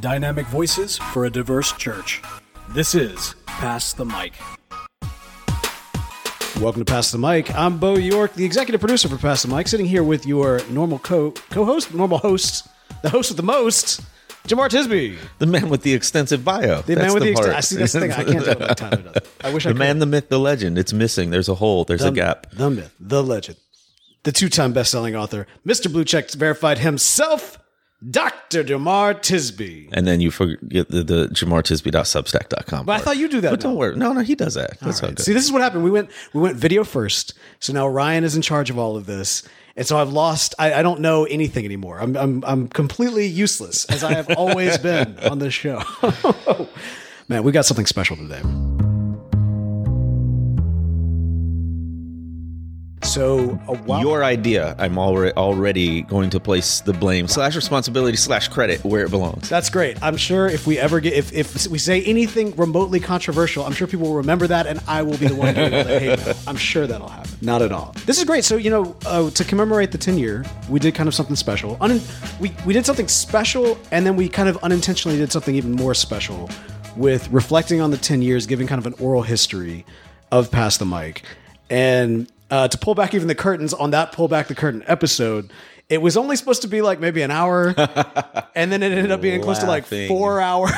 Dynamic voices for a diverse church. This is Pass the Mic. Welcome to Pass the Mic. I'm Beau York, the executive producer for Pass the Mic, sitting here with your normal co co-host, normal host, the host with the most, Jemar Tisby. The man with the extensive bio. The That's man with the, part. extent. I see that's the thing. I can't tell what time it is. I wish I the man, the myth, the legend. It's missing. There's a hole. There's a gap. The myth, the legend, the two-time best-selling author, Mr. Blue Check verified himself, Dr. Jemar Tisby. And then you forget the, the jemartisby.substack.com. But I thought you do that. But don't worry. No, no, he does that. That's all Right. good. See, this is what happened. We went we went video first, so now Ryan is in charge of all of this, and so I've lost. I, I don't know anything anymore. I'm I'm I'm completely useless as I have always been on this show. Man, we got something special today. So a while Your idea, I'm already already going to place the blame slash responsibility slash credit where it belongs. That's great. I'm sure if we ever get if, if we say anything remotely controversial, I'm sure people will remember that, and I will be the one doing the hate mail. I'm sure that'll happen. Not at all. This is great. So you know, uh, to commemorate the 10 year, we did kind of something special. Un- we we did something special, and then we kind of unintentionally did something even more special with reflecting on the 10 years, giving kind of an oral history of Pass the Mic, and uh, to pull back even the curtains on that pull back the curtain episode. It was only supposed to be like maybe an hour, and then it ended up being close to like Laughing. four hours.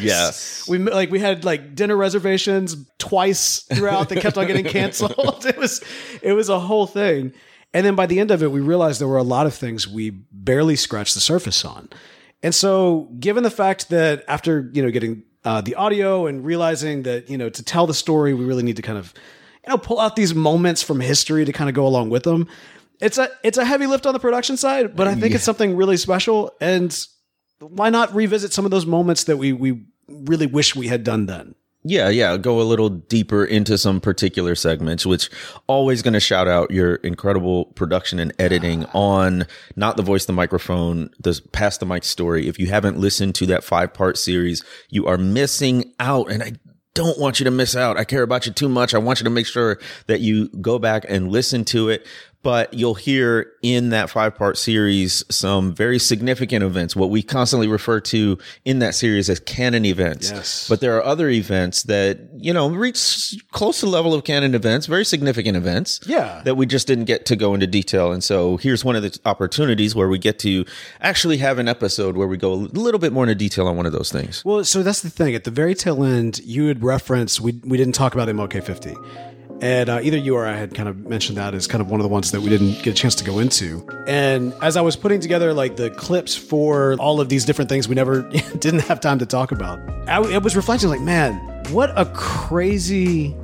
Yes. we like we had like dinner reservations twice throughout that kept on getting canceled. it was it was a whole thing, and then by the end of it, we realized there were a lot of things we barely scratched the surface on, and so given the fact that after you know getting uh, the audio and realizing that you know to tell the story, we really need to kind of you know pull out these moments from history to kind of go along with them. It's a it's a heavy lift on the production side, but I think it's something really special. And why not revisit some of those moments that we we really wish we had done then? Yeah, yeah. Go a little deeper into some particular segments, which always going to shout out your incredible production and editing on not the voice, the microphone, the pass the mic story. If you haven't listened to that five part series, you are missing out. And I don't want you to miss out. I care about you too much. I want you to make sure that you go back and listen to it. But you'll hear in that five part series some very significant events, what we constantly refer to in that series as canon events. Yes. But there are other events that, you know, reach close to the level of canon events, very significant events. Yeah. That we just didn't get to go into detail. And so here's one of the opportunities where we get to actually have an episode where we go a little bit more into detail on one of those things. Well, so that's the thing. At the very tail end, you had referenced we we didn't talk about MLK fifty, and uh, either you or I had kind of mentioned that as kind of one of the ones that we didn't get a chance to go into. And as I was putting together like the clips for all of these different things we never didn't have time to talk about, I, I was reflecting like, man, what a crazy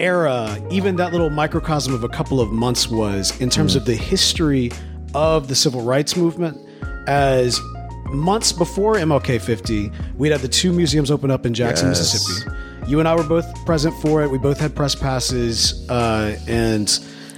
era even that little microcosm of a couple of months was in terms of the history of the civil rights movement as months before MLK 50 we'd had the two museums open up in Jackson Yes. Mississippi you and I were both present for it we both had press passes uh, and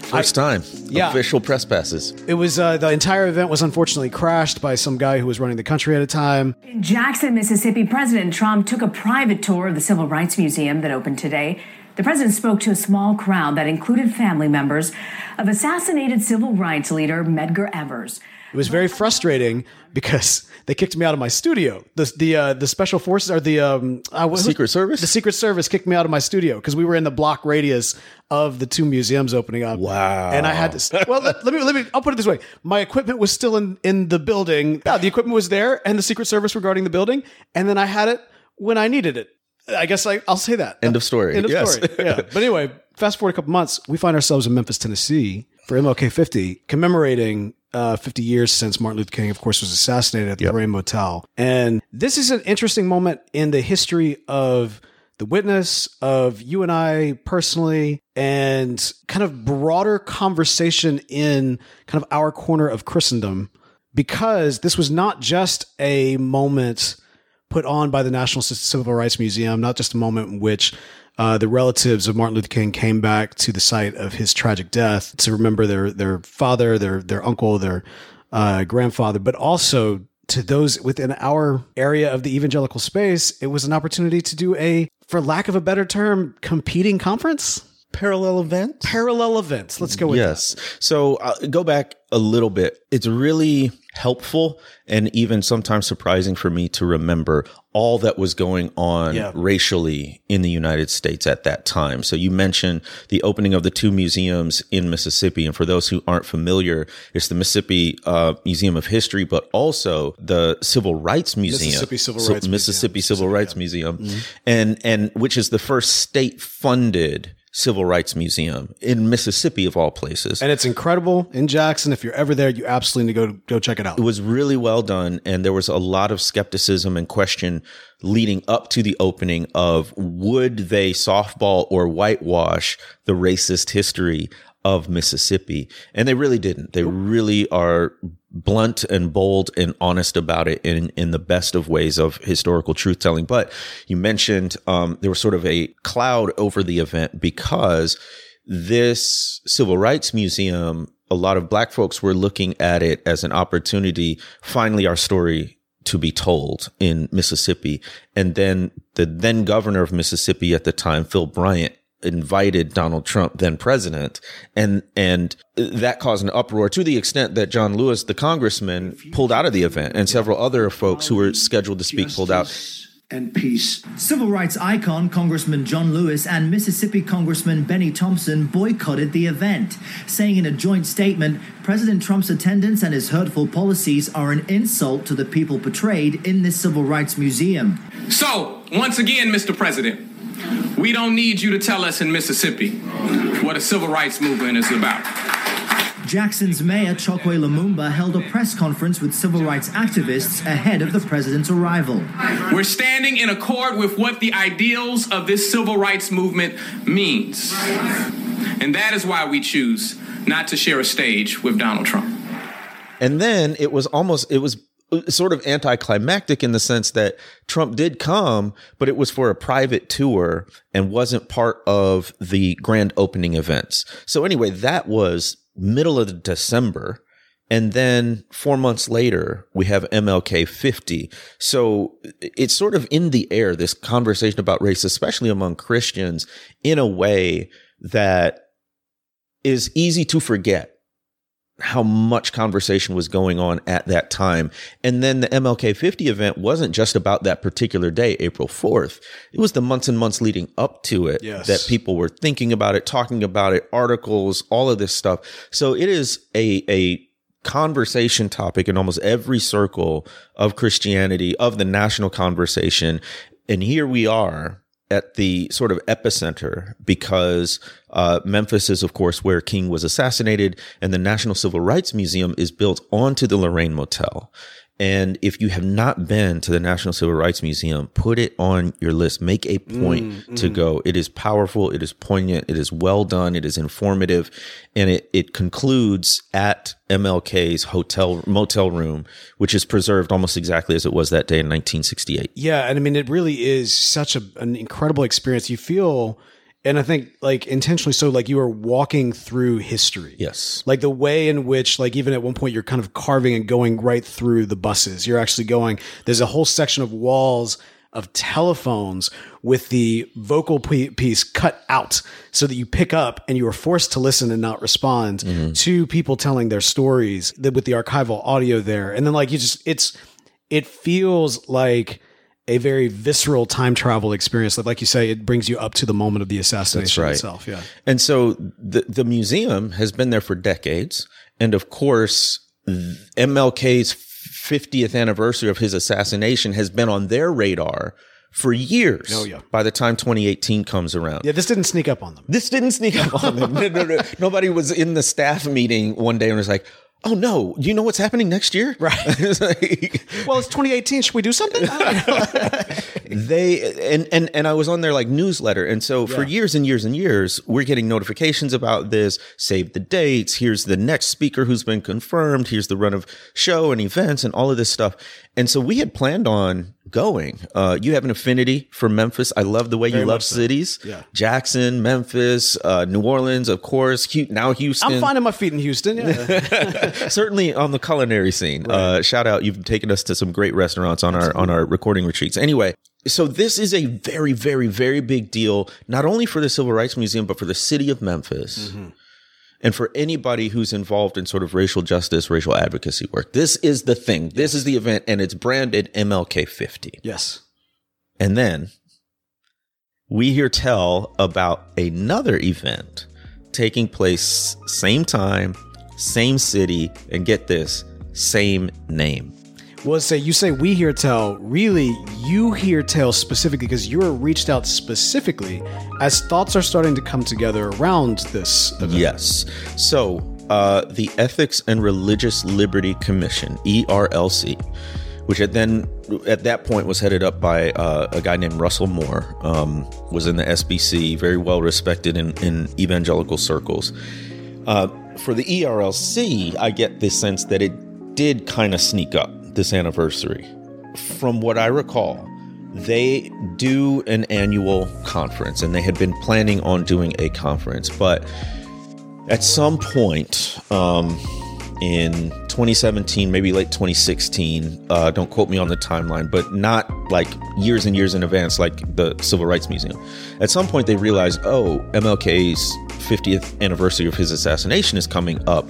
First time. yeah. Official press passes. it was uh, the entire event was unfortunately crashed by some guy who was running the country at a time In Jackson, Mississippi, President Trump took a private tour of the Civil Rights Museum that opened today. The president spoke to a small crowd that included family members of assassinated civil rights leader Medgar Evers. It was very frustrating because they kicked me out of my studio. The the uh, the special forces or the um uh, what- Secret Service? The Secret Service kicked me out of my studio because we were in the block radius of the two museums opening up. Wow. And I had to. Well, let, let me let me. I'll put it this way: my equipment was still in in the building. Yeah, the equipment was there, and the Secret Service were guarding the building, and then I had it when I needed it. I guess I, I'll say that. End of story. End of Yes. story. Yeah. But anyway, fast forward a couple months, we find ourselves in Memphis, Tennessee for MLK 50, commemorating uh, 50 years since Martin Luther King, of course, was assassinated at the Lorraine Motel. And this is an interesting moment in the history of the witness, of you and I personally, and kind of broader conversation in kind of our corner of Christendom, because this was not just a moment put on by the National Civil Rights Museum, not just a moment in which uh, the relatives of Martin Luther King came back to the site of his tragic death to remember their their father, their their uncle, their uh, grandfather, but also to those within our area of the evangelical space, it was an opportunity to do a, for lack of a better term, competing conference. parallel events. Parallel events. Let's go with yes. So uh, go back a little bit. It's really helpful and even sometimes surprising for me to remember all that was going on Yeah. racially in the United States at that time. So you mentioned the opening of the two museums in Mississippi. And for those who aren't familiar, it's the Mississippi uh, Museum of History, but also the Civil Rights Museum. Mississippi Civil So- Rights Museum. Mississippi Civil Rights Museum. And, and which is the first state funded civil rights museum in Mississippi of all places. And it's incredible in Jackson. If you're ever there, you absolutely need to go go check it out. it was really well done and there was a lot of skepticism and question leading up to the opening of would they softball or whitewash the racist history of Mississippi and they really didn't they really are blunt and bold and honest about it in in the best of ways of historical truth telling. But you mentioned um, there was sort of a cloud over the event because this civil rights museum a lot of black folks were looking at it as an opportunity finally our story to be told in Mississippi. And then the then governor of Mississippi at the time Phil Bryant invited Donald Trump then president and and that caused an uproar to the extent that John Lewis the congressman pulled out of the event and several other folks who were scheduled to speak pulled out and peace. Civil rights icon Congressman John Lewis and Mississippi Congressman Benny Thompson boycotted the event, saying in a joint statement President Trump's attendance and his hurtful policies are an insult to the people portrayed in this civil rights museum. So, once again, Mr. President, we don't need you to tell us in Mississippi what a civil rights movement is about. Jackson's mayor Chokwe Lumumba held a press conference with civil rights activists ahead of the president's arrival. We're standing in accord with what the ideals of this civil rights movement means. And that is why we choose not to share a stage with Donald Trump. And then it was almost, it was sort of anticlimactic in the sense that Trump did come, but it was for a private tour and wasn't part of the grand opening events. So anyway, that was middle of December. And then four months later, we have MLK 50. So it's sort of in the air, this conversation about race, especially among Christians, in a way that is easy to forget how much conversation was going on at that time. And then the MLK 50 event wasn't just about that particular day, April 4th. It was the months and months leading up to it Yes. that people were thinking about it, talking about it, articles, all of this stuff. So it is a, a, conversation topic in almost every circle of Christianity, of the national conversation. And here we are at the sort of epicenter because uh, Memphis is, of course, where King was assassinated, and the National Civil Rights Museum is built onto the Lorraine Motel. And if you have not been to the National Civil Rights Museum, put it on your list. Make a point mm, to mm. go. It is powerful. It is poignant. It is well done. It is informative. And it, it concludes at MLK's hotel, motel room, which is preserved almost exactly as it was that day in 1968. Yeah, and I mean, it really is such a, an incredible experience. You feel, and I think like intentionally so, like you are walking through history. Yes. Like the way in which, like even at one point, you're kind of carving and going right through the buses. You're actually going. There's a whole section of walls of telephones with the vocal piece cut out so that you pick up and you are forced to listen and not respond mm-hmm. to people telling their stories with the archival audio there. And then like you just, it's, it feels like a very visceral time travel experience. Like, like you say, it brings you up to the moment of the assassination right. itself. Yeah. And so the the museum has been there for decades, and of course, MLK's 50th anniversary of his assassination has been on their radar for years. Oh, yeah. By the time 2018 comes around. Yeah. This didn't sneak up on them. This didn't sneak up on them. No, no, no. Nobody was in the staff meeting one day and was like, "Oh no, do you know what's happening next year?" Right. It's like- Well, it's 2018. Should we do something? they and and and I was on their like newsletter, and so for years and years and years, we're getting notifications about this. Save the dates. Here's the next speaker who's been confirmed. Here's the run of show and events and all of this stuff. And so we had planned on going. Uh, you have an affinity for Memphis. I love the way you love so. cities. Yeah. Jackson, Memphis, uh, New Orleans, of course. Now Houston I'm finding my feet in Houston. Yeah. certainly on the culinary scene. Uh, shout out, you've taken us to some great restaurants on our on our recording retreats. Anyway, so this is a very, very, very big deal, not only for the Civil Rights Museum, but for the city of Memphis. And for anybody who's involved in sort of racial justice, racial advocacy work, this is the thing. This is the event, and it's branded MLK 50. Yes. And then we hear tell about another event taking place same time, same city, and get this, same name. Well, say you say we hear tell. Really, you hear tell specifically because you were reached out specifically as thoughts are starting to come together around this event. Yes. So, uh, the Ethics and Religious Liberty Commission, ERLC, which at then at that point was headed up by uh, a guy named Russell Moore, um, was in the SBC, very well respected in, in evangelical circles. Uh, for the ERLC, I get the sense that it did kind of sneak up this anniversary. From what I recall, they do an annual conference, and they had been planning on doing a conference, but at some point um, in 2017, maybe late 2016, uh, don't quote me on the timeline, but not like years and years in advance, like the Civil Rights Museum. At some point, they realized, oh, MLK's 50th anniversary of his assassination is coming up.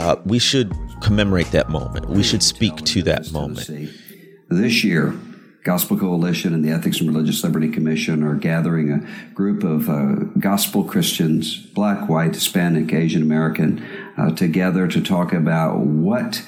Uh, we should commemorate that moment. We should speak to that moment. This year, Gospel Coalition and the Ethics and Religious Liberty Commission are gathering a group of uh, gospel Christians, black, white, Hispanic, Asian American, uh, together to talk about what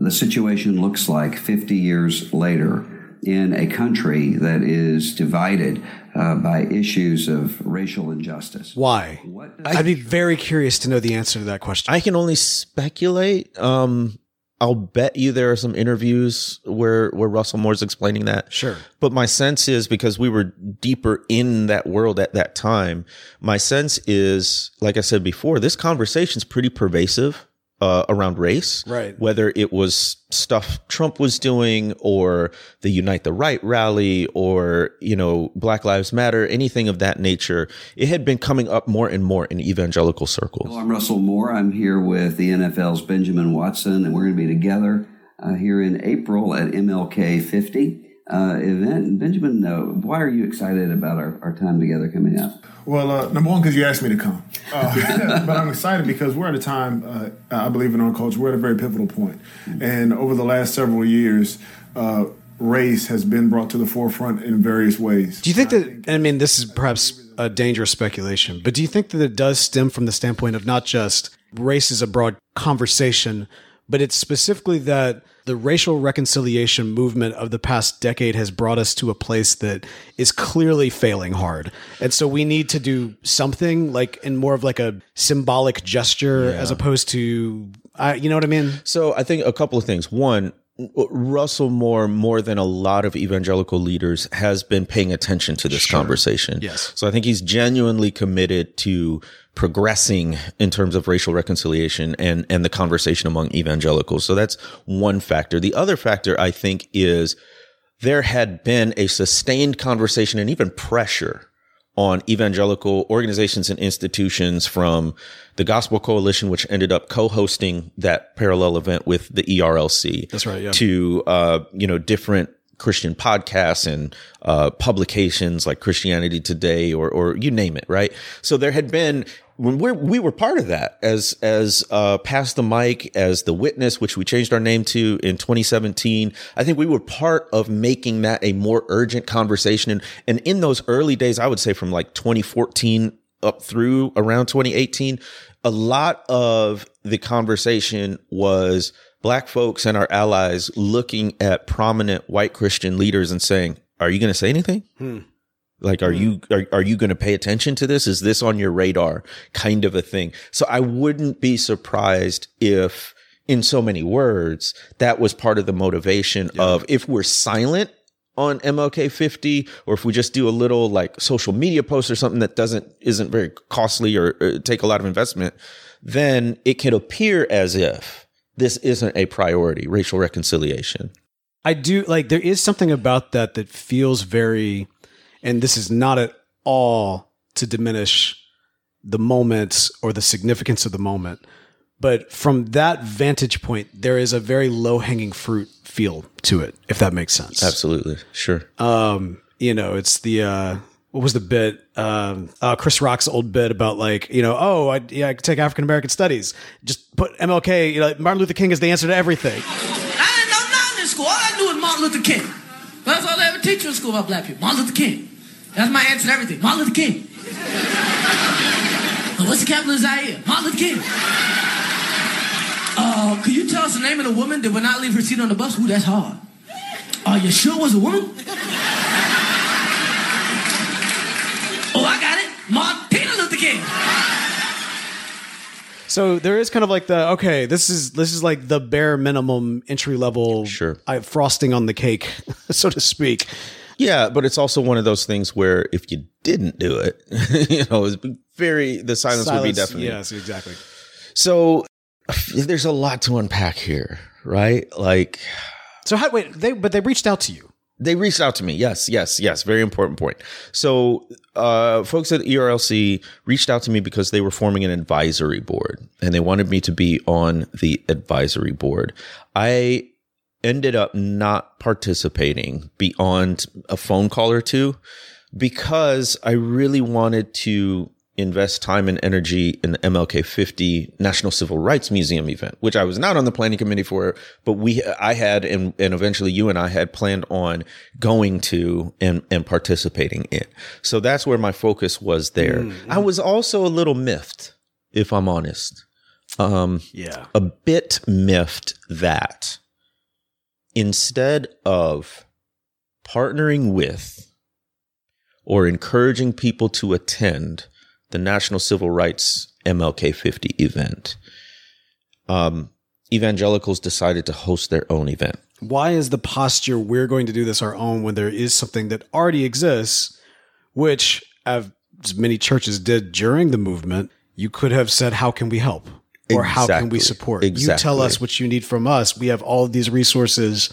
the situation looks like 50 years later in a country that is divided uh, by issues of racial injustice. Why? I'd be very curious to know the answer to that question. I can only speculate. Um, I'll bet you there are some interviews where where Russell Moore's explaining that. Sure. But my sense is because we were deeper in that world at that time, my sense is, like I said before, this conversation's pretty pervasive uh, around race. Right. Whether it was stuff Trump was doing or the Unite the Right rally or, you know, Black Lives Matter, anything of that nature, it had been coming up more and more in evangelical circles. Hello, I'm Russell Moore. I'm here with the NFL's Benjamin Watson, and we're going to be together uh, here in April at MLK 50 uh, event. Benjamin, uh, why are you excited about our, our time together coming up? Well, uh, number one, because you asked me to come. Uh, but I'm excited because we're at a time, uh, I believe in our culture, we're at a very pivotal point. And over the last several years, uh, race has been brought to the forefront in various ways. Do you think that, I mean, this is perhaps a dangerous speculation, but do you think that it does stem from the standpoint of not just race as a broad conversation, but it's specifically that the racial reconciliation movement of the past decade has brought us to a place that is clearly failing hard. And so we need to do something like in more of like a symbolic gesture as opposed to, uh, you know what I mean? So I think a couple of things. One, Russell Moore, more than a lot of evangelical leaders, has been paying attention to this conversation. Yes. So I think he's genuinely committed to progressing in terms of racial reconciliation and, and the conversation among evangelicals. So that's one factor. The other factor, I think, is there had been a sustained conversation and even pressure on evangelical organizations and institutions from the Gospel Coalition, which ended up co-hosting that parallel event with the ERLC. That's right, yeah. To uh, you know different Christian podcasts and uh, publications like Christianity Today or or you name it, right? So there had been when we we were part of that as as uh, pass the mic as the witness, which we changed our name to in 2017. I think we were part of making that a more urgent conversation, and and in those early days, I would say from like 2014 up through around 2018, a lot of the conversation was black folks and our allies looking at prominent white Christian leaders and saying, "Are you going to say anything?" Hmm. Like, are hmm. you are, are you going to pay attention to this? Is this on your radar? Kind of a thing. So I wouldn't be surprised if, in so many words, that was part of the motivation of if we're silent on MLK 50, or if we just do a little like social media post or something that doesn't isn't very costly or, or take a lot of investment, then it can appear as if this isn't a priority, racial reconciliation. I do like there is something about that that feels very and this is not at all to diminish the moment or the significance of the moment But from that vantage point, there is a very low hanging fruit feel to it, if that makes sense. Absolutely. Sure. Um, you know, it's the uh, what was the bit? Um, uh, Chris Rock's old bit about like, you know, oh, I, yeah, I could take African American studies. Just put MLK. You know, Martin Luther King is the answer to everything. I didn't know nothing in school. All I knew was Martin Luther King. That's all they ever teach you in school about black people. Martin Luther King. That's my answer to everything. Martin Luther King. What's the capital of Zaire? Martin Luther King. Uh, could you tell us the name of the woman that would not leave her seat on the bus? Ooh, that's hard. Are you sure it was a woman? I got it. Martina Luther King. So there is kind of like the okay, this is this is like the bare minimum entry level Sure. I, frosting on the cake, so to speak. Yeah, but it's also one of those things where if you didn't do it, you know, it's very the silence, would be Silence- deafening. Yes, exactly. So there's a lot to unpack here, right? Like So how, wait, they but they reached out to you. They reached out to me. Yes, yes, yes. Very important point. So, uh, folks at ERLC reached out to me because they were forming an advisory board and they wanted me to be on the advisory board. I ended up not participating beyond a phone call or two because I really wanted to invest time and energy in the MLK 50 National Civil Rights Museum event, which I was not on the planning committee for, but we, I had, and, and eventually you and I had planned on going to and, and participating in. So that's where my focus was there. I was also a little miffed, if I'm honest. Um, Yeah. a bit miffed that instead of partnering with or encouraging people to attend the National Civil Rights MLK 50 event, um, evangelicals decided to host their own event. Why is the posture we're going to do this our own when there is something that already exists, which as many churches did during the movement, you could have said, "How can we help?" or "How can we Exactly. support?" You tell us what you need from us. We have all of these resources.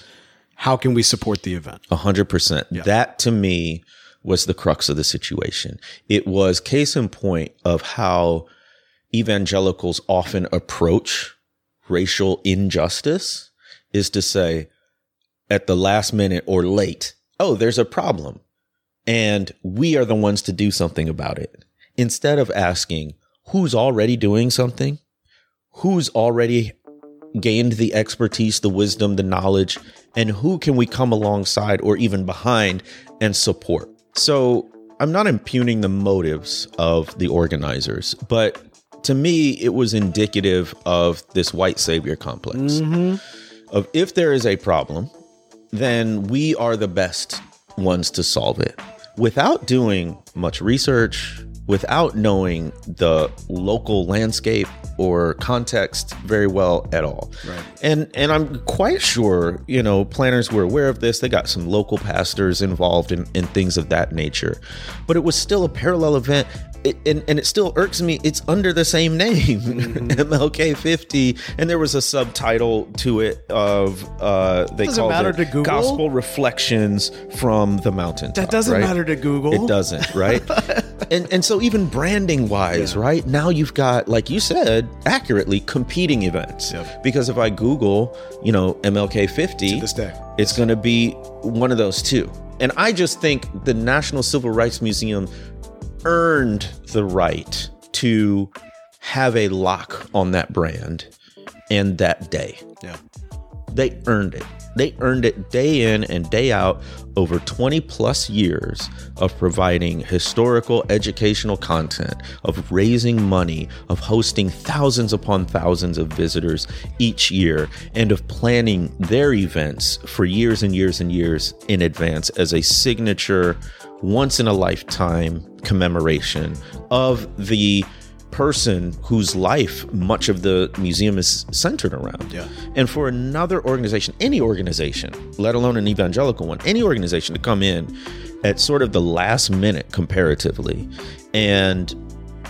How can we support the event? A hundred percent. That to me was the crux of the situation. It was case in point of how evangelicals often approach racial injustice is to say at the last minute or late, oh, there's a problem. And we are the ones to do something about it. Instead of asking who's already doing something, who's already gained the expertise, the wisdom, the knowledge, and who can we come alongside or even behind and support? So I'm not impugning the motives of the organizers, but to me, it was indicative of this white savior complex. Mm-hmm. Of if there is a problem, then we are the best ones to solve it. Without doing much research, without knowing the local landscape or context very well at all. Right. And and I'm quite sure, you know, planners were aware of this. They got some local pastors involved in, in things of that nature. But it was still a parallel event. It, and, and it still irks me. It's under the same name, MLK 50, and there was a subtitle to it of uh, they Doesn't called it to? Gospel Reflections from the Mountain. That doesn't matter to Google. It doesn't, right? and and so even branding wise, right? Now you've got, like you said, accurately competing events. Yep. Because if I Google, you know, MLK 50, To this day. it's going to be one of those two. And I just think the National Civil Rights Museum earned the right to have a lock on that brand and that day. Yeah. They earned it. They earned it day in and day out over 20 plus years of providing historical educational content, of raising money, of hosting thousands upon thousands of visitors each year, and of planning their events for years and years and years in advance as a signature, once in a lifetime commemoration of the person whose life much of the museum is centered around. Yeah. And for another organization, any organization, let alone an evangelical one, any organization to come in at sort of the last minute comparatively and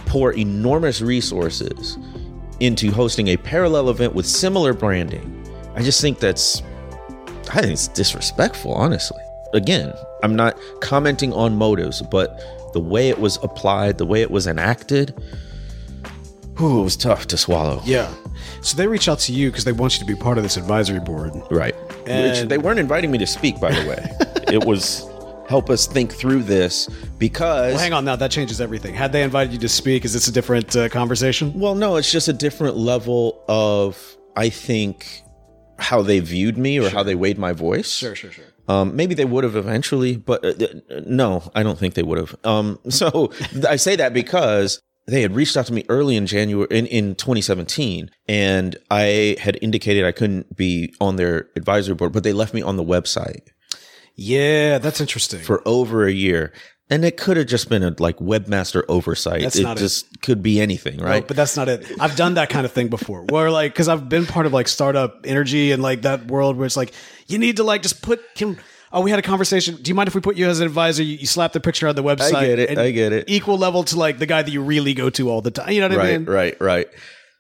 pour enormous resources into hosting a parallel event with similar branding, I just think that's I think it's disrespectful, honestly. Again, I'm not commenting on motives, but the way it was applied, the way it was enacted, Whew, it was tough to swallow. Yeah. So they reach out to you because they want you to be part of this advisory board. Right. Which And- they weren't inviting me to speak, by the way. it was help us think through this because Well, hang on now. That changes everything. Had they invited you to speak, is this a different uh, conversation? Well, no, it's just a different level of, I think, how they viewed me or how they weighed my voice. Sure, sure, sure. Um, maybe they would have eventually, but uh, uh, no, I don't think they would have. Um, so I say that because they had reached out to me early in January in, in 2017, and I had indicated I couldn't be on their advisory board, but they left me on the website Yeah, that's interesting. for over a year. And it could have just been a like webmaster oversight. That's it not it. just could be anything, No, right? but that's not it. I've done that kind of thing before where like, cause I've been part of like startup energy and like that world where it's like, you need to like just put, can, oh, we had a conversation. Do you mind if we put you as an advisor? You, you slap the picture on the website. I get it. I get it. Equal level to like the guy that you really go to all the time. You know what I mean? right, right. right.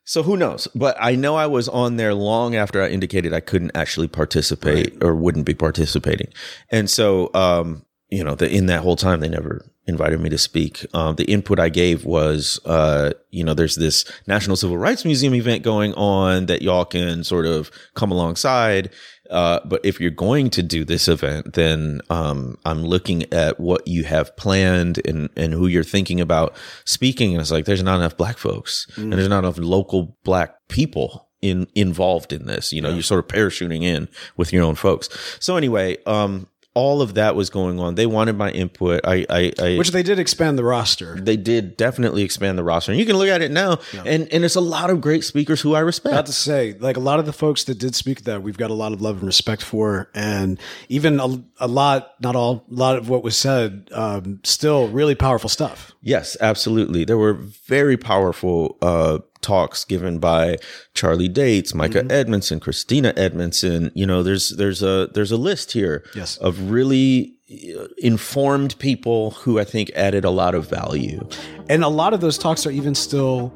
So who knows? But I know I was on there long after I indicated I couldn't actually participate or wouldn't be participating. And so, um, you know, the, in that whole time, they never invited me to speak. Um, the input I gave was, uh, you know, there's this National Civil Rights Museum event going on that y'all can sort of come alongside. Uh, but if you're going to do this event, then um, I'm looking at what you have planned and, and who you're thinking about speaking. And it's like, there's not enough black folks and there's not enough local black people in involved in this. You know, you're sort of parachuting in with your own folks. So anyway, um, all of that was going on. They wanted my input. I, I, I Which they did expand the roster. they did definitely expand the roster, and you can look at it now, and and it's a lot of great speakers who I respect. About to say, like a lot of the folks that did speak that we've got a lot of love and respect for, and even a, a lot, not all, a lot of what was said, um, still really powerful stuff. Yes, absolutely. There were very powerful uh, talks given by Charlie Dates, Micah Mm-hmm. Edmondson, Christina Edmondson. You know, there's there's a there's a list here Yes. of really uh, informed people who I think added a lot of value. And a lot of those talks are even still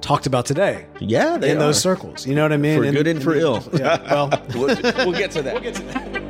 talked about today Yeah, they in are. those circles. You know what I mean? for good and for ill. Yeah, well, we'll, we'll get to that. we'll get to that.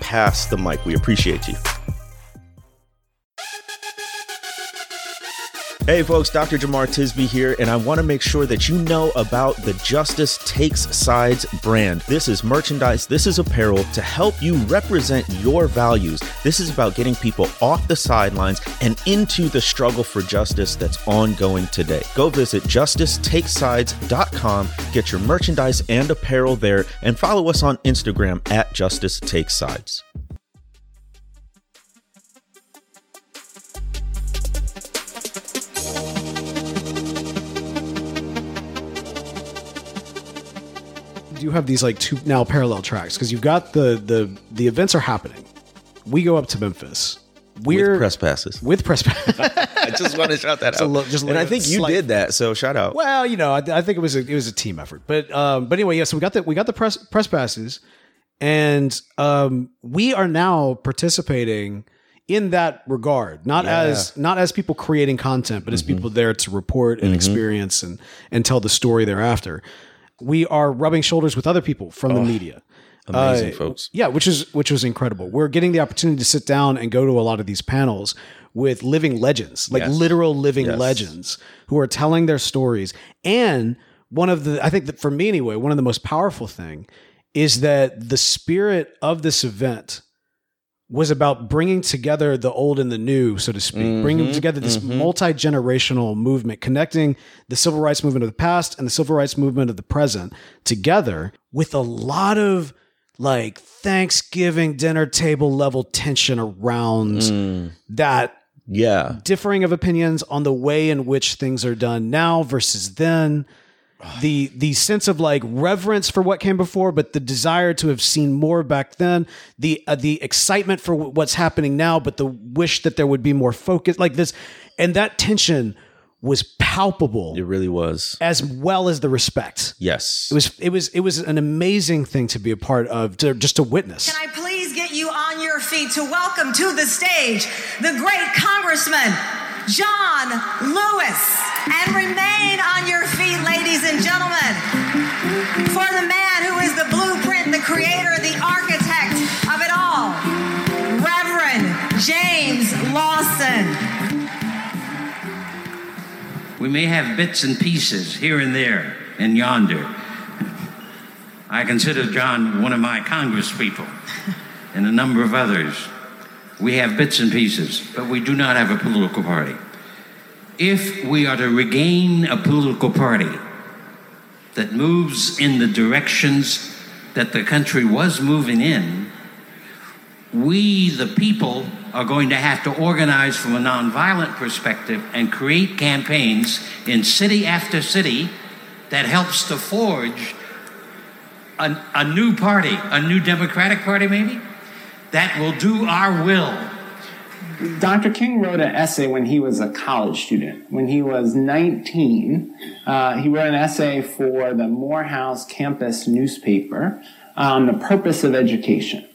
pass the mic. We appreciate you. Hey folks, Dr. Jemar Tisby here, and I want to make sure that you know about the Justice Takes Sides brand. This is merchandise, this is apparel to help you represent your values. This is about getting people off the sidelines and into the struggle for justice that's ongoing today. Go visit justicetakesides.com, get your merchandise and apparel there, and follow us on Instagram at Justice Takes Sides. You have these like two now parallel tracks because you've got the the the events are happening. We go up to Memphis. We're with press passes. with press. Passes. I just want to shout that a out. lo- just and like I a think you slight- did that, so shout out. well, you know, I, I think it was a, it was a team effort, but um, but anyway, yeah. So we got the we got the press press passes, and um, we are now participating in that regard, not as not as people creating content, but as Mm-hmm. people there to report and experience and and tell the story thereafter. We are rubbing shoulders with other people from the media. Amazing Uh, folks. Yeah, which is which was incredible. We're getting the opportunity to sit down and go to a lot of these panels with living legends, like Yes. literal living Yes. legends who are telling their stories. And one of the I think that for me anyway, one of the most powerful thing is that the spirit of this event was about bringing together the old and the new, so to speak, mm-hmm, bringing together this mm-hmm. multi generational movement, connecting the civil rights movement of the past and the civil rights movement of the present together with a lot of like Thanksgiving dinner table level tension around mm. that Yeah. differing of opinions on the way in which things are done now versus then. The the sense of like reverence for what came before, but the desire to have seen more back then, the uh, the excitement for w- what's happening now, but the wish that there would be more focus, like this, and that tension was palpable. It really was. as well as the respect. Yes. It was it was it was an amazing thing to be a part of, to just to witness. Can I please get you on your feet to welcome to the stage the great Congressman John Lewis? And remain We may have bits and pieces here and there and yonder. I consider John one of my congresspeople and a number of others. We have bits and pieces, but we do not have a political party. If we are to regain a political party that moves in the directions that the country was moving in, we, the people, are going to have to organize from a nonviolent perspective and create campaigns in city after city that helps to forge a, a new party, a new Democratic Party, maybe, that will do our will. Dr. King wrote an essay when he was a college student. When he was 19, uh, he wrote an essay for the Morehouse campus newspaper on the purpose of education.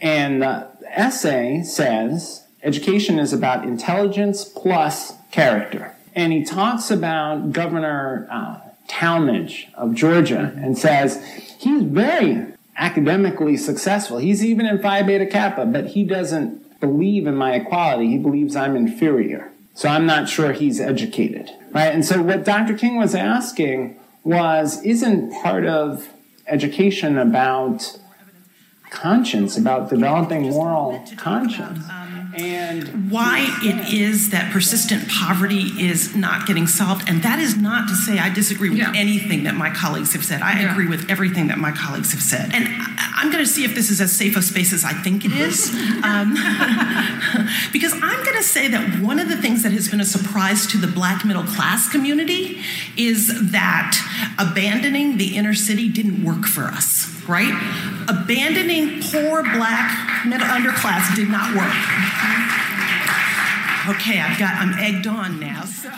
And the essay says education is about intelligence plus character. And he talks about Governor uh, Talmadge of Georgia and says he's very academically successful. He's even in Phi Beta Kappa, but he doesn't believe in my equality. He believes I'm inferior. So I'm not sure he's educated. Right? And so what Dr. King was asking was isn't part of education about conscience, about developing moral conscience? And why it is that persistent poverty is not getting solved. And that is not to say I disagree with Yeah. anything that my colleagues have said. I Yeah. agree with everything that my colleagues have said. And I- I'm going to see if this is as safe a space as I think it is. Um, because I'm going to say that one of the things that has been a surprise to the black middle class community is that abandoning the inner city didn't work for us, right? Abandoning poor black middle underclass did not work. Okay, I've got, I'm egged on now. So.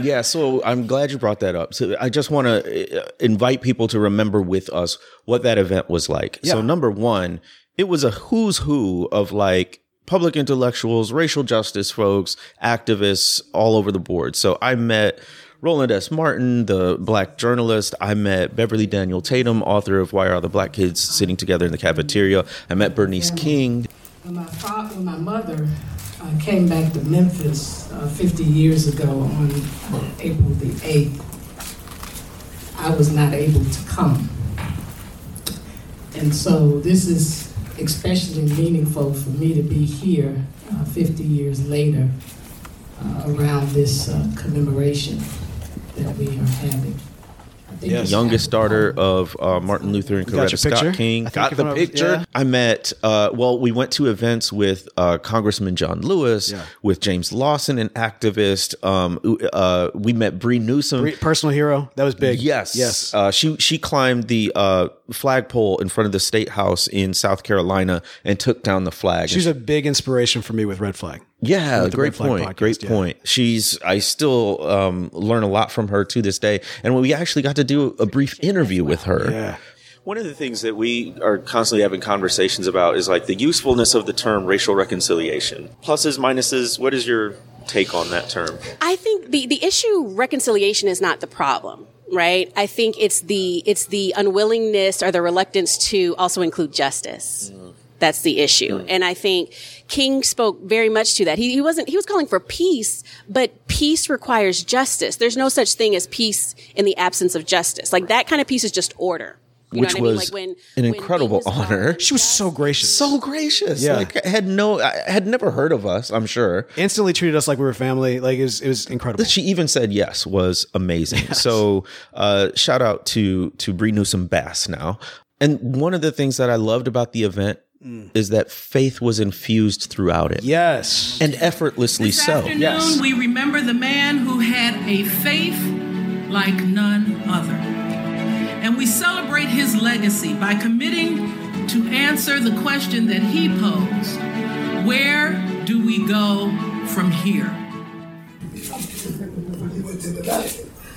Yeah, so I'm glad you brought that up. So I just want to uh, invite people to remember with us what that event was like. So number 1, it was a who's who of like public intellectuals, racial justice folks, activists all over the board. So I met Roland S. Martin, the black journalist. I met Beverly Daniel Tatum, author of Why Are the Black Kids Sitting Together in the Cafeteria. I met Bernice King. When my father, when my mother uh, came back to Memphis uh, 50 years ago on uh, April the 8th, I was not able to come. And so this is especially meaningful for me to be here uh, 50 years later uh, around this uh, commemoration that we are having. I think it's youngest daughter of uh, Martin Luther and Coretta Scott picture? King. I Got the picture. yeah. I met, uh, well, we went to events with uh, Congressman John Lewis, Yeah. with James Lawson, an activist. Um, uh, we met Bree Newsom. Bree- personal hero that was big. Yes, yes. Uh, she she climbed the uh, flagpole in front of the state house in South Carolina and took down the flag. She's a big inspiration for me with Red Flag. Yeah, With the great point. podcast, great yeah. point. She's I still um, learn a lot from her to this day, and we actually got to do a brief interview with her. Yeah. One of the things that we are constantly having conversations about is like the usefulness of the term racial reconciliation. Pluses, minuses. What is your take on that term? I think the, the issue reconciliation is not the problem, right? I think it's the it's the unwillingness or the reluctance to also include justice. That's the issue. And I think King spoke very much to that. He, he wasn't, he was calling for peace, but peace requires justice. There's no such thing as peace in the absence of justice. Like that kind of peace is just order. You Which know what I mean? was Like when, an incredible honor. She was so gracious. So gracious. Yeah. Like had no I had never heard of us, I'm sure. Instantly treated us like we were family. Like it was, it was incredible. She even said yes was amazing. So uh, shout out to to Bree Newsom Bass now. And one of the things that I loved about the event is that faith was infused throughout it. Yes. And effortlessly This so. afternoon, we remember the man who had a faith like none other. And we celebrate his legacy by committing to answer the question that he posed Where do we go from here?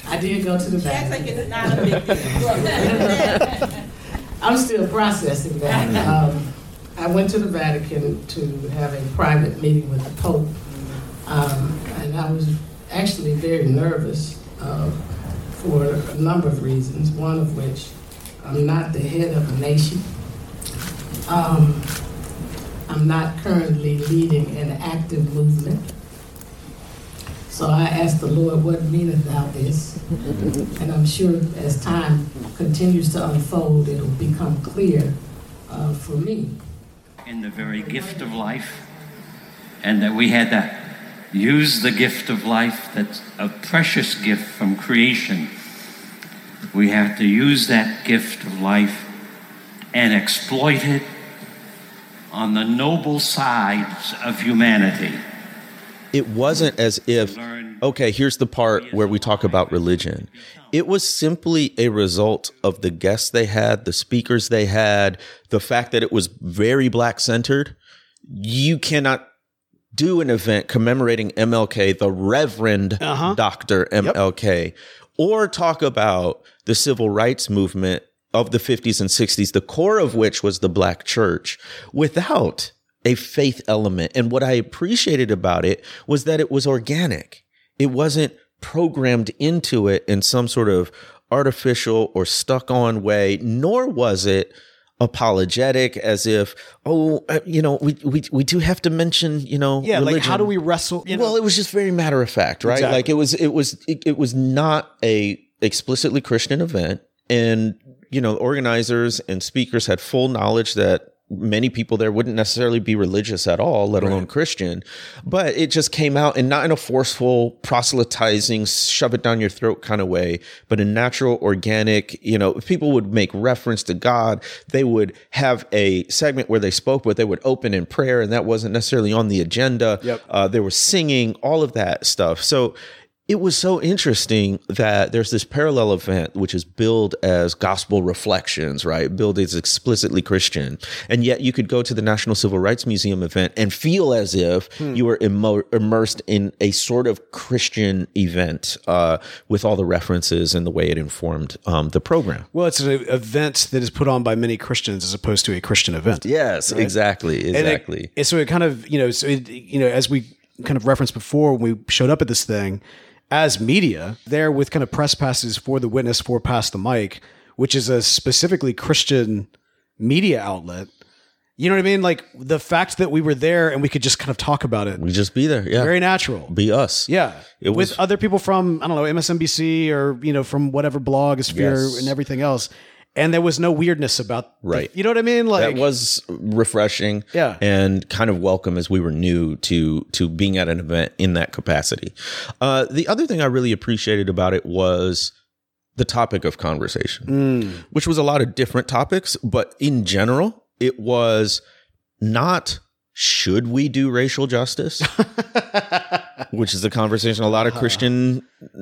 I did go to the Vatican. I'm still processing that. Um, I went to the Vatican to have a private meeting with the Pope, um, and I was actually very nervous uh, for a number of reasons. One of which, I'm not the head of a nation. Um, I'm not currently leading an active movement. So I asked the Lord, What meaneth thou this? and I'm sure as time continues to unfold, it'll become clear uh, for me. In the very gift of life, and that we had to use the gift of life that's a precious gift from creation. We have to use that gift of life and exploit it on the noble sides of humanity. It wasn't as if okay here's the part where we talk about religion. It was simply a result of the guests they had the speakers they had the fact that it was very black centered you cannot do an event commemorating mlk the reverend uh-huh. dr mlk or talk about the civil rights movement of the 50s and 60s the core of which was the black church without a faith element. And what I appreciated about it was that it was organic. It wasn't programmed into it in some sort of artificial or stuck on way, nor was it apologetic as if, oh, uh, you know, we, we, we do have to mention, you know, Yeah, like how do we wrestle? You know? well, it was just very matter of fact, right? Exactly. Like it was, it was, it, it was not a explicitly Christian event, and you know, organizers and speakers had full knowledge that many people there wouldn't necessarily be religious at all, let alone Christian. But it just came out and not in a forceful, proselytizing, shove it down your throat kind of way, but a natural, organic, you know, people would make reference to God, they would have a segment where they spoke, but they would open in prayer, and that wasn't necessarily on the agenda. Yep. Uh, they were singing, all of that stuff. So it was so interesting that there's this parallel event which is billed as gospel reflections, right? Billed as explicitly Christian. And yet you could go to the National Civil Rights Museum event and feel as if you were immersed in a sort of Christian event uh, with all the references and the way it informed um, the program. Well, it's an event that is put on by many Christians as opposed to a Christian event. Yes, exactly, And it- exactly. and so it kind of, you know, so it, you know, as we kind of referenced before when we showed up at this thing, as media, there with kind of press passes for the witness for Pass the Mic, which is a specifically Christian media outlet. You know what I mean? Like the fact that we were there and we could just kind of talk about it. We just be there, yeah. Very natural. Be us. Yeah. It with was- other people from, I don't know, MSNBC or, you know, from whatever blog, sphere Yes. and everything else. And there was no weirdness about the- Right. you know what I mean? Like that was refreshing Yeah. and kind of welcome as we were new to to being at an event in that capacity uh, the other thing i really appreciated about it was the topic of conversation Mm. which was a lot of different topics but in general it was not should we do racial justice which is a conversation a lot of christian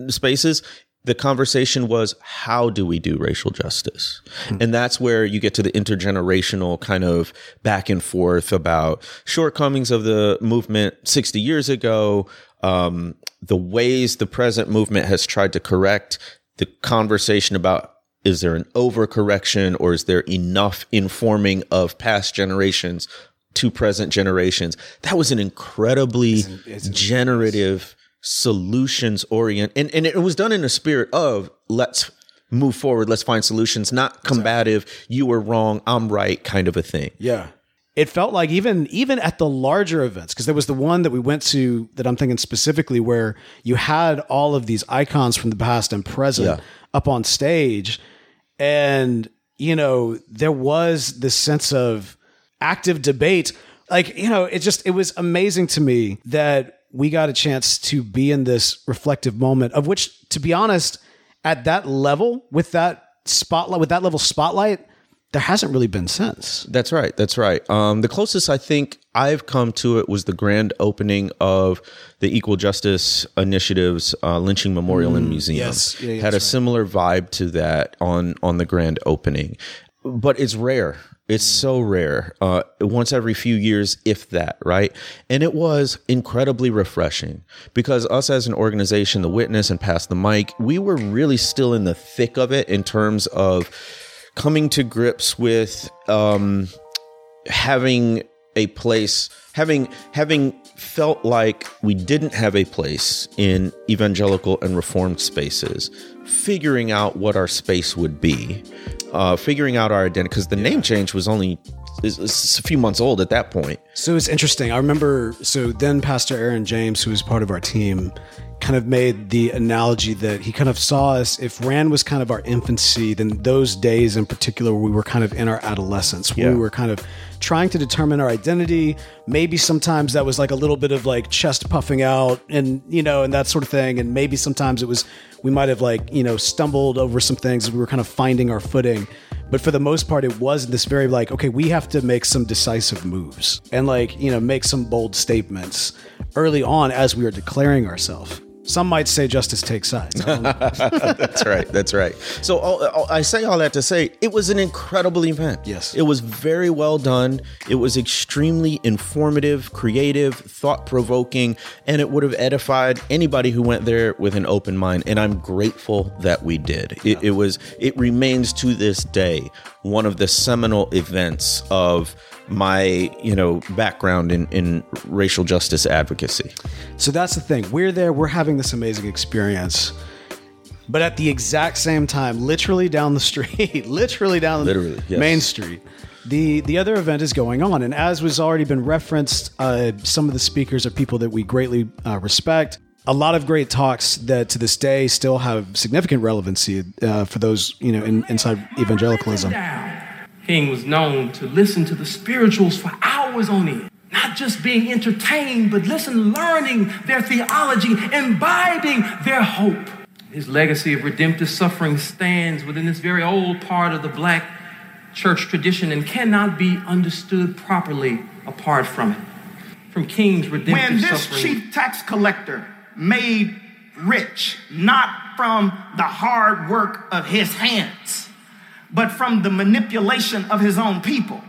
spaces the conversation was how do we do racial justice? And that's where you get to the intergenerational kind of back and forth about shortcomings of the movement 60 years ago um, the ways the present movement has tried to correct the conversation about is there an overcorrection or is there enough informing of past generations to present generations? That was an incredibly generative solutions orient and, and it was done in a spirit of let's move forward let's find solutions not combative you were wrong i'm right kind of a thing Yeah. It felt like even even at the larger events, because there was the one that we went to that I'm thinking specifically where you had all of these icons from the past and present Yeah. up on stage. And, you know, there was this sense of active debate. Like, you know, it just it was amazing to me that we got a chance to be in this reflective moment of which, to be honest, at that level, with that spotlight, with that level spotlight, there hasn't really been since. That's right. That's right. Um, the closest I think I've come to it was the grand opening of the Equal Justice Initiative's uh, lynching memorial and Mm, museum. yes. Yeah, yeah, Had a right. similar vibe to that on on the grand opening, but it's rare. It's so rare. Uh, once every few years, if that, right? And it was incredibly refreshing because us as an organization, the Witness and Pass the Mic, we were really still in the thick of it in terms of coming to grips with um, having a place having having felt like we didn't have a place in evangelical and reformed spaces figuring out what our space would be uh, figuring out our identity because the name change was only is a few months old at that point So it's interesting. I remember, so then Pastor Aaron James, who was part of our team, kind of made the analogy that he kind of saw us, if RAAN was kind of our infancy, then those days in particular, we were kind of in our adolescence. Yeah. We were kind of trying to determine our identity. Maybe sometimes that was like a little bit of like chest puffing out and, you know, and that sort of thing. And maybe sometimes it was, we might have like, you know, stumbled over some things. We were kind of finding our footing. But for the most part, it was this very like, okay, we have to make some decisive moves and like, you know, make some bold statements early on as we are declaring ourselves. Some might say justice takes sides. I don't know. that's right. That's right. So all, all- I say all that to say it was an incredible event. Yes. It was very well done. It was extremely informative, creative, thought provoking, and it would have edified anybody who went there with an open mind. And I'm grateful that we did. It, it was, it remains to this day one of the seminal events of my, you know, background in, in racial justice advocacy. So that's the thing. We're there, we're having this amazing experience. But at the exact same time, literally down the street, literally down Literally, yes. Main Street, the the other event is going on. And as was already been referenced, uh, some of the speakers are people that we greatly uh, respect. A lot of great talks that to this day still have significant relevancy uh, for those you know in, inside evangelicalism. King was known to listen to the spirituals for hours on end, not just being entertained, but listen, learning their theology, imbibing their hope. His legacy of redemptive suffering stands within this very old part of the black church tradition and cannot be understood properly apart from it. From King's redemptive suffering. when this suffering. chief tax collector made rich not from the hard work of his hands, but from the manipulation of his own people.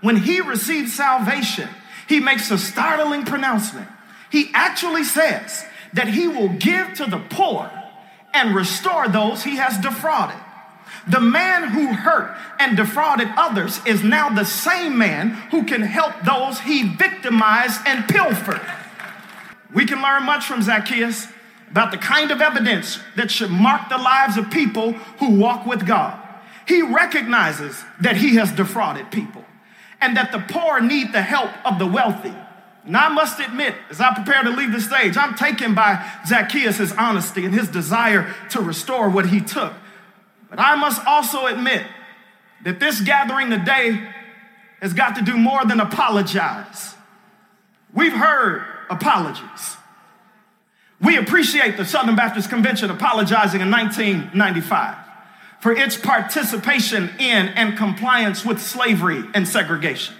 When he received salvation, he makes a startling pronouncement. He actually says that he will give to the poor and restore those he has defrauded. The man who hurt and defrauded others is now the same man who can help those he victimized and pilfered. We can learn much from Zacchaeus about the kind of evidence that should mark the lives of people who walk with God. He recognizes that he has defrauded people and that the poor need the help of the wealthy. Now, I must admit, as I prepare to leave the stage, I'm taken by Zacchaeus' honesty and his desire to restore what he took. But I must also admit that this gathering today has got to do more than apologize. We've heard apologies. We appreciate the Southern Baptist Convention apologizing in 1995 for its participation in and compliance with slavery and segregation.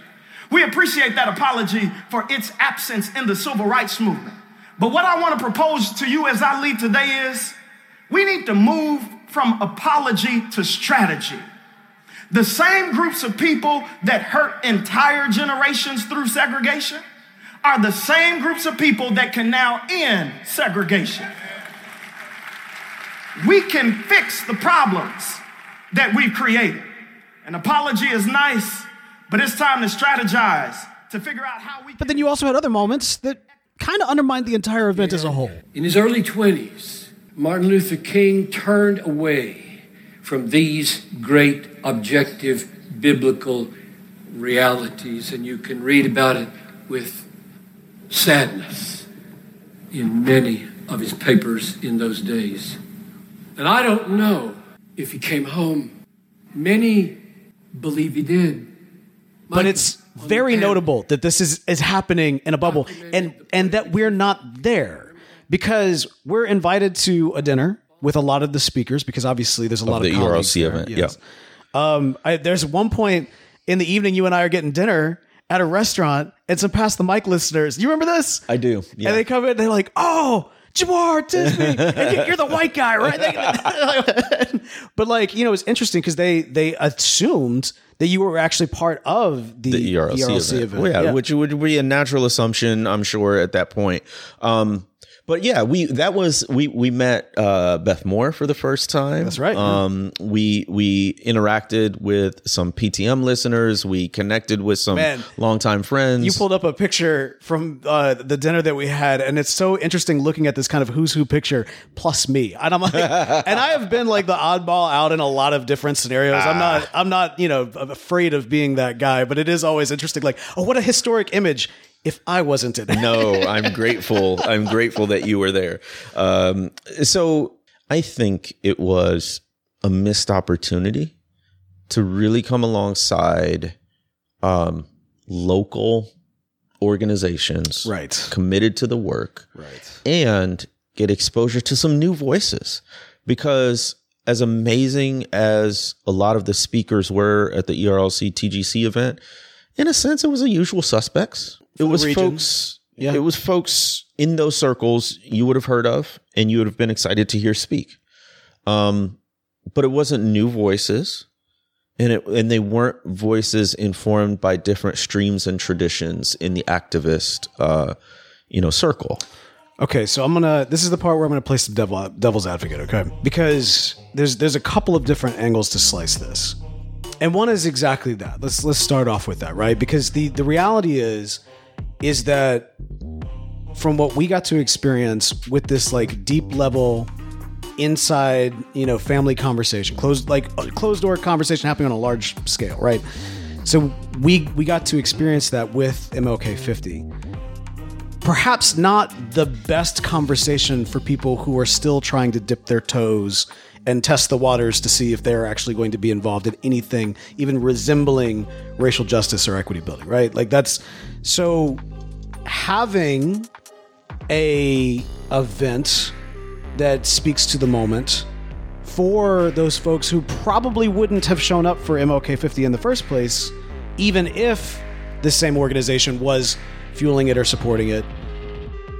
We appreciate that apology for its absence in the civil rights movement. But what I want to propose to you as I lead today is we need to move from apology to strategy. The same groups of people that hurt entire generations through segregation are the same groups of people that can now end segregation. We can fix the problems that we've created. An apology is nice, but it's time to strategize to figure out how we But then you also had other moments that kind of undermined the entire event as a whole. In his early 20s, Martin Luther King turned away from these great objective biblical realities, and you can read about it with sadness in many of his papers in those days. And I don't know if he came home. Many believe he did. but it's very notable that this is is happening in a bubble and and that we're not there because we're invited to a dinner with a lot of the speakers because obviously there's a Of lot the of colleagues ERLC there, event, yes. Um, I, there's one point in the evening you and I are getting dinner at a restaurant, and some Pass the Mic listeners. You remember this? I do. Yeah. And they come in, they're like, "Oh, Jemar Tisby, and you- you're the white guy, right?" But like, you know, it's interesting because they they assumed that you were actually part of the, the ERLC, event. Well, yeah, which would be a natural assumption, I'm sure, at that point. Um, but yeah, we that was we we met uh, Beth Moore for the first time. That's right. Um, we we interacted with some PTM listeners. We connected with some Man. longtime friends. You pulled up a picture from uh, the dinner that we had, and it's so interesting looking at this kind of who's who picture plus me. And I'm like, and I have been like the oddball out in a lot of different scenarios. I'm not, I'm not, you know, afraid of being that guy, but it is always interesting. Like, oh, what a historic image. If I wasn't in it, no, I'm grateful. I'm grateful that you were there. Um, so I think it was a missed opportunity to really come alongside um, local organizations, right, committed to the work, right, and get exposure to some new voices. Because as amazing as a lot of the speakers were at the ERLC TGC event, in a sense, it was the usual suspects. It was folks. Yeah. It was folks in those circles you would have heard of, and you would have been excited to hear speak. Um, but it wasn't new voices, and it and they weren't voices informed by different streams and traditions in the activist, uh, you know, circle. Okay, so I'm gonna. This is the part where I'm gonna play some devil, devil's advocate. Okay, because there's there's a couple of different angles to slice this, and one is exactly that. Let's let's start off with that, right? Because the the reality is, is that from what we got to experience with this like deep level inside you know family conversation closed like closed door conversation happening on a large scale right? So we we got to experience that with mlk 50 perhaps not the best conversation for people who are still trying to dip their toes and test the waters to see if they're actually going to be involved in anything even resembling racial justice or equity building, right? Like that's so having a event that speaks to the moment for those folks who probably wouldn't have shown up for MLK 50 in the first place, even if the same organization was fueling it or supporting it,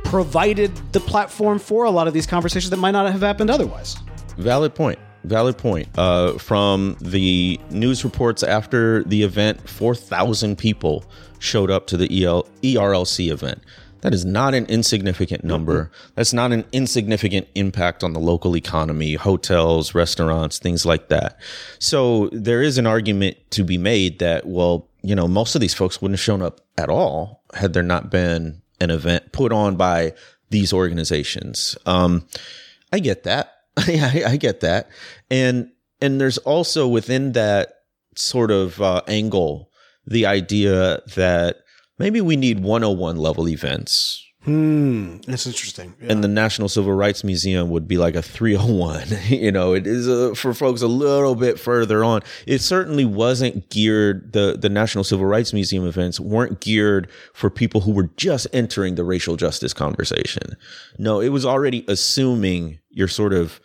provided the platform for a lot of these conversations that might not have happened otherwise. Valid point. Valid point. Uh, from the news reports after the event, 4,000 people showed up to the EL, ERLC event. That is not an insignificant number. That's not an insignificant impact on the local economy, hotels, restaurants, things like that. So there is an argument to be made that, well, you know, most of these folks wouldn't have shown up at all had there not been an event put on by these organizations. Um, I get that. I, I get that. And, and there's also within that sort of uh, angle, the idea that maybe we need 101 level events. Hmm, that's interesting. Yeah. And the National Civil Rights Museum would be like a 301. you know, it is uh for folks a little bit further on. It certainly wasn't geared, the, the National Civil Rights Museum events weren't geared for people who were just entering the racial justice conversation. No, it was already assuming you're sort of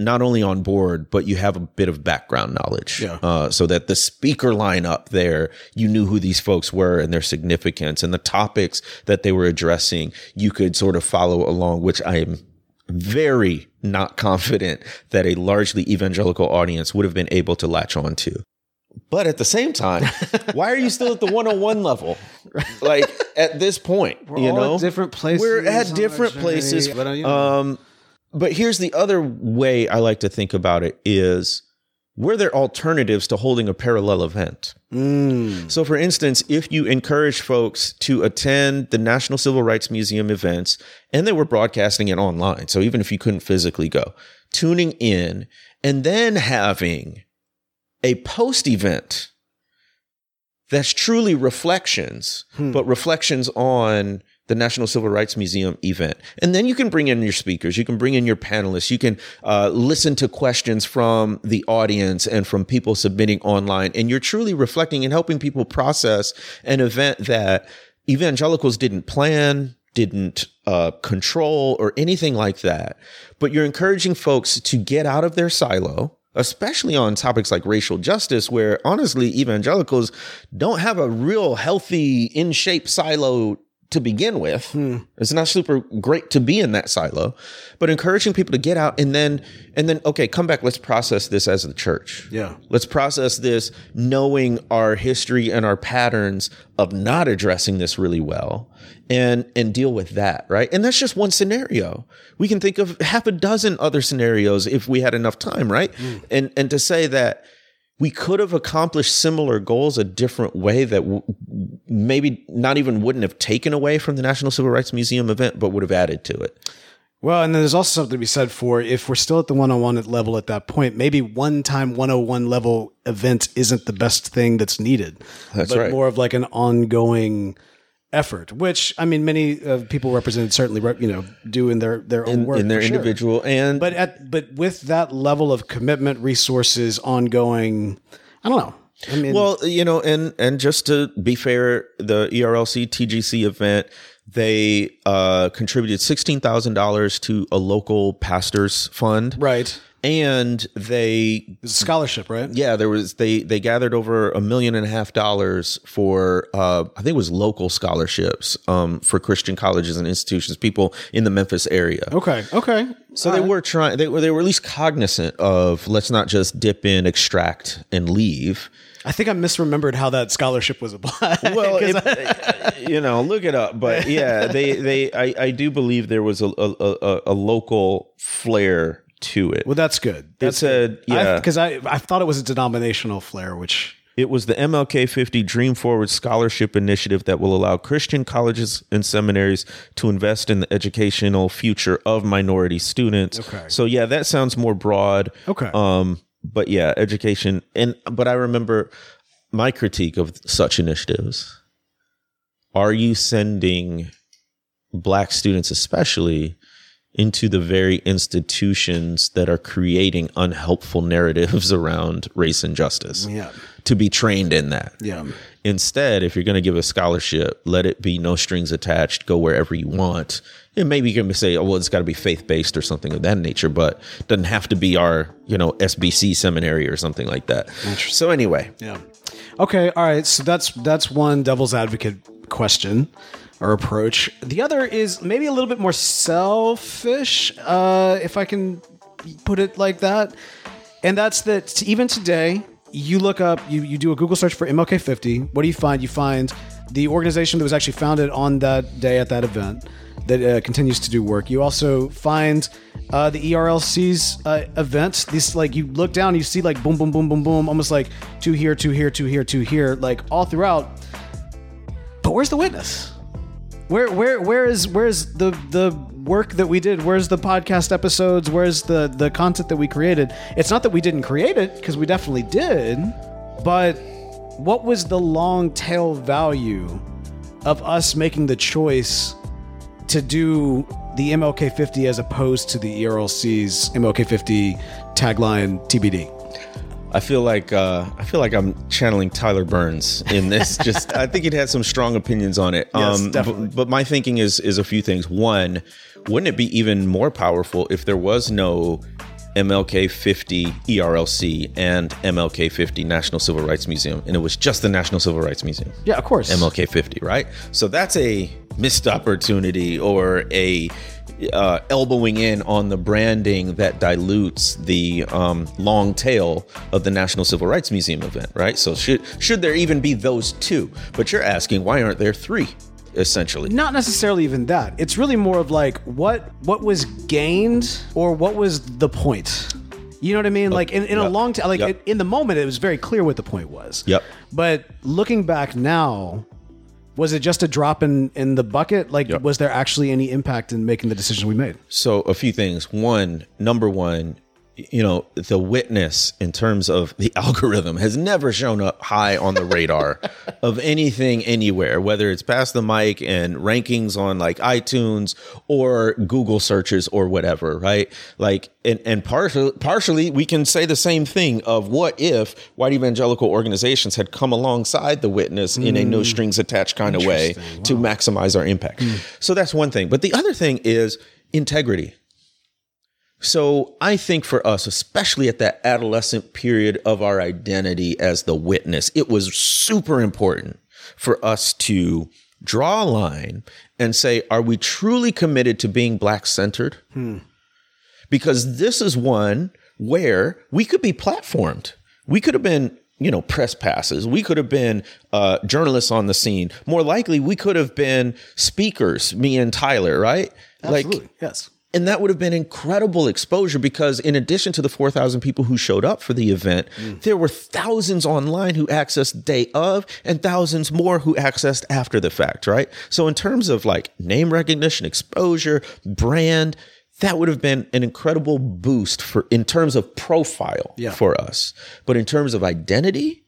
not only on board, but you have a bit of background knowledge. Yeah. Uh, so that the speaker lineup there, you knew who these folks were and their significance and the topics that they were addressing. You could sort of follow along, which I am very not confident that a largely evangelical audience would have been able to latch on to. But at the same time, why are you still at the 101 level? Like at this point, We're you all know, at different places We're at different places. but, you know. Um, but here's the other way I like to think about it is were there alternatives to holding a parallel event? Mm. So, for instance, if you encourage folks to attend the National Civil Rights Museum events and they were broadcasting it online, so even if you couldn't physically go, tuning in and then having a post event that's truly reflections, but reflections on the National Civil Rights Museum event. And then you can bring in your speakers, you can bring in your panelists, you can uh, listen to questions from the audience and from people submitting online. And you're truly reflecting and helping people process an event that evangelicals didn't plan, didn't uh, control, or anything like that. But you're encouraging folks to get out of their silo especially on topics like racial justice, where honestly, evangelicals don't have a real healthy, in shape silo to begin with. Hmm. It's not super great to be in that silo, but encouraging people to get out and then, and then, okay, come back. Let's process this as the church. Yeah. Let's process this knowing our history and our patterns of not addressing this really well and and deal with that, right? And that's just one scenario. We can think of half a dozen other scenarios if we had enough time, right? Hmm. And and to say that we could have accomplished similar goals a different way that w- maybe not even wouldn't have taken away from the National Civil Rights Museum event, but would have added to it. Well, and then there's also something to be said for if we're still at the one on one level at that point, maybe one time 101 level event isn't the best thing that's needed. That's but right. more of like an ongoing effort, which I mean, many uh, people represented certainly, re- you know, do in their, their own In, work. in their for sure. individual and But at, but with that level of commitment, resources, ongoing, I don't know. I mean, well, you know, and and just to be fair, the ERLC TGC event, they uh, contributed sixteen thousand dollars to a local pastors fund, right? And they scholarship, right? Yeah, there was they they gathered over a million and a half dollars for uh, I think it was local scholarships um, for Christian colleges and institutions, people in the Memphis area. okay, okay. So they were trying. They were they were at least cognizant of let's not just dip in, extract, and leave. I think I misremembered how that scholarship was applied. Well, it- you know, look it up. But yeah, they they I, I do believe there was a a, a, a local flair to it. Well, that's good. It said yeah because I, I thought it was a denominational flair, which It was the MLK 50 Dream Forward Scholarship Initiative that will allow Christian colleges and seminaries to invest in the educational future of minority students. Okay. So yeah, that sounds more broad. Okay. Um, but yeah, education and but I remember my critique of such initiatives. Are you sending black students especially into the very institutions that are creating unhelpful narratives around race and justice Yeah. to be trained in that. Yeah. Instead, if you're going to give a scholarship, let it be no strings attached, go wherever you want. And maybe you can say, oh, well, it's got to be faith based or something of that nature, but it doesn't have to be our, you know, SBC seminary or something like that. So, anyway. Yeah. Okay. All right. So that's that's one devil's advocate question or approach. The other is maybe a little bit more selfish, uh, if I can put it like that. And that's that even today, you look up, you, you do a Google search for MLK 50. What do you find? You find the organization that was actually founded on that day at that event that uh, continues to do work. You also find uh, the ERLC's uh, events. These like you look down, you see like boom, boom, boom, boom, boom, almost like two here, two here, two here, two here, like all throughout. But where's the witness? Where where where is where's the the work that we did? Where's the podcast episodes? Where's the the content that we created? It's not that we didn't create it because we definitely did, but what was the long tail value of us making the choice to do the MLK 50 as opposed to the ERLC's MLK 50 tagline TBD? I feel like uh, I feel like I'm channeling Tyler Burns in this. Just I think it had some strong opinions on it. Yes, Um, definitely. But, but my thinking is is a few things. One, wouldn't it be even more powerful if there was no MLK 50 ERLC and MLK 50 National Civil Rights Museum, and it was just the National Civil Rights Museum? Yeah, of course. MLK 50, right? So that's a missed opportunity or a uh, elbowing in on the branding that dilutes the um, long tail of the National Civil Rights Museum event, right? So should should there even be those two? But you're asking why aren't there three? Essentially, Not necessarily even that. It's really more of like what what was gained or what was the point. You know what I mean? Like in, in a long time, like yep. in the moment, it was very clear what the point was. Yep. But looking back now, was it just a drop in in the bucket? Like, was there actually any impact in making the decision we made? So a few things. One, number one, you know, the witness in terms of the algorithm has never shown up high on the radar of anything anywhere, whether it's Pass the Mic and rankings on like iTunes or Google searches or whatever, right? Like, and, and partially, partially we can say the same thing of what if white evangelical organizations had come alongside the witness in a no Mm. strings attached kind of way to maximize our impact. So that's one thing. But the other thing is integrity So I think for us, especially at that adolescent period of our identity as the witness, it was super important for us to draw a line and say, are we truly committed to being black centered? Hmm. Because this is one where we could be platformed. We could have been, you know, press passes. We could have been uh, journalists on the scene. More likely, we could have been speakers, me and Tyler, right? Absolutely. Like, yes. And that would have been incredible exposure because, in addition to the 4,000 people who showed up for the event, mm. there were thousands online who accessed day of and thousands more who accessed after the fact, right? So, in terms of like name recognition, exposure, brand, that would have been an incredible boost for in terms of profile Yeah. for us. But in terms of identity,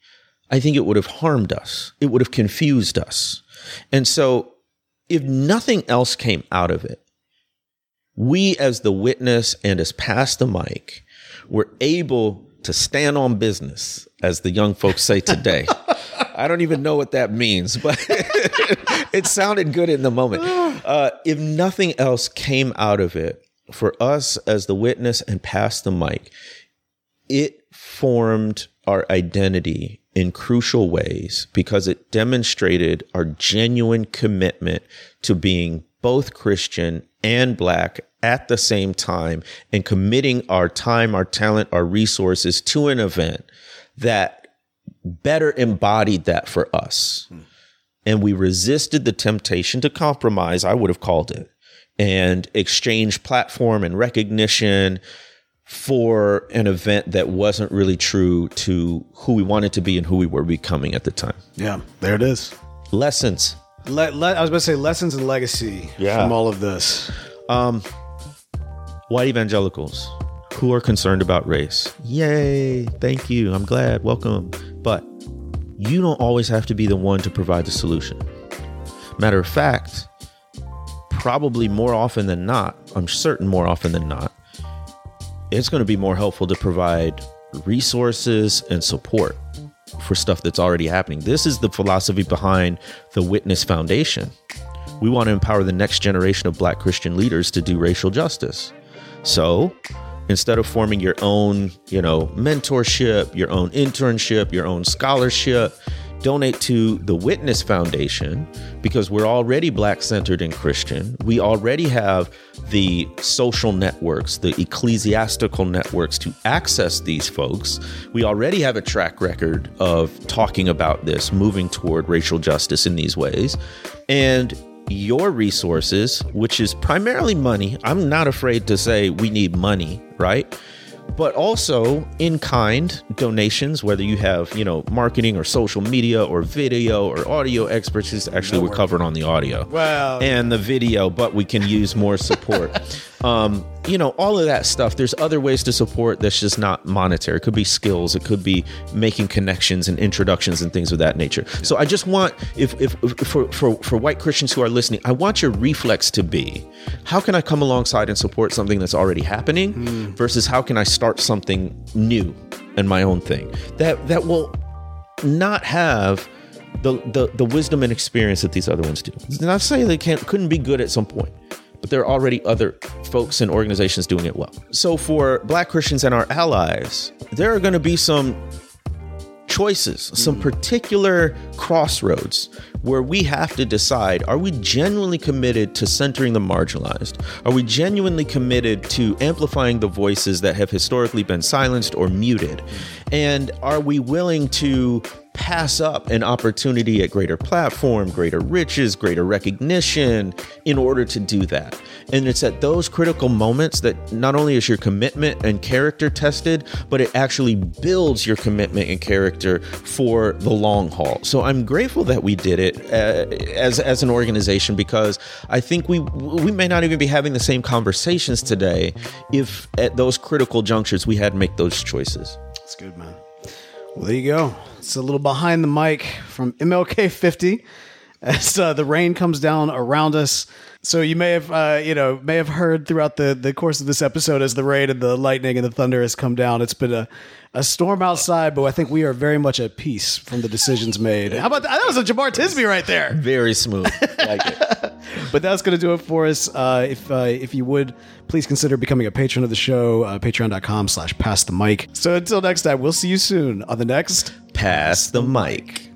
I think it would have harmed us. It would have confused us. And so, if nothing else came out of it, we as the witness and as pass the mic were able to stand on business, as the young folks say today. I don't even know what that means, but it sounded good in the moment. Uh, if nothing else came out of it, for us as the witness and pass the mic, it formed our identity in crucial ways because it demonstrated our genuine commitment to being both Christian and black at the same time and committing our time, our talent, our resources to an event that better embodied that for us. And we resisted the temptation to compromise, I would have called it, and exchange platform and recognition for an event that wasn't really true to who we wanted to be and who we were becoming at the time. Yeah, there it is. Lessons. Le- le- I was about to say lessons and legacy Yeah. from all of this. Um, white evangelicals who are concerned about race. Yay! Thank you. I'm glad. Welcome. But you don't always have to be the one to provide the solution. Matter of fact, probably more often than not, I'm certain more often than not, it's going to be more helpful to provide resources and support for stuff that's already happening. This is the philosophy behind the Witness Foundation. We want to empower the next generation of black Christian leaders to do racial justice. So, instead of forming your own, you know, mentorship, your own internship, your own scholarship, donate to the Witness Foundation because we're already black centered and Christian. We already have the social networks, the ecclesiastical networks to access these folks. We already have a track record of talking about this, moving toward racial justice in these ways. And your resources, which is primarily money. I'm not afraid to say we need money, right? But also in kind donations, whether you have, you know, marketing or social media or video or audio expertise. Actually, we're covered on the audio Well, and the video, but we can use more support. um, you know, all of that stuff. There's other ways to support that's just not monetary. It could be skills. It could be making connections and introductions and things of that nature. So I just want, if, if, if for, for, for white Christians who are listening, I want your reflex to be, how can I come alongside and support something that's already happening hmm. versus how can I start something new and my own thing that, that will not have the, the the wisdom and experience that these other ones do. Not saying they can't couldn't be good at some point, but there are already other folks and organizations doing it well. So for Black Christians and our allies, there are going to be some choices, some mm-hmm. particular crossroads where we have to decide are we genuinely committed to centering the marginalized? Are we genuinely committed to amplifying the voices that have historically been silenced or muted? Mm-hmm. And are we willing to pass up an opportunity at greater platform, greater riches, greater recognition in order to do that. And it's at those critical moments that not only is your commitment and character tested, but it actually builds your commitment and character for the long haul. So I'm grateful that we did it uh, as as an organization because I think we we may not even be having the same conversations today if at those critical junctures we had to make those choices. That's good, man. Well, there you go. It's a little behind the mic from MLK 50 as uh, the rain comes down around us. So you may have, uh, you know, may have heard throughout the the course of this episode as the rain and the lightning and the thunder has come down. It's been a a storm outside, but I think we are very much at peace from the decisions made. How about that? That was a Jemar Tisby right there. Very smooth. Like it. But that's going to do it for us. Uh, if uh, if you would, please consider becoming a patron of the show. Uh, Patreon.com slash pass the mic. So until next time, we'll see you soon on the next Pass the mic.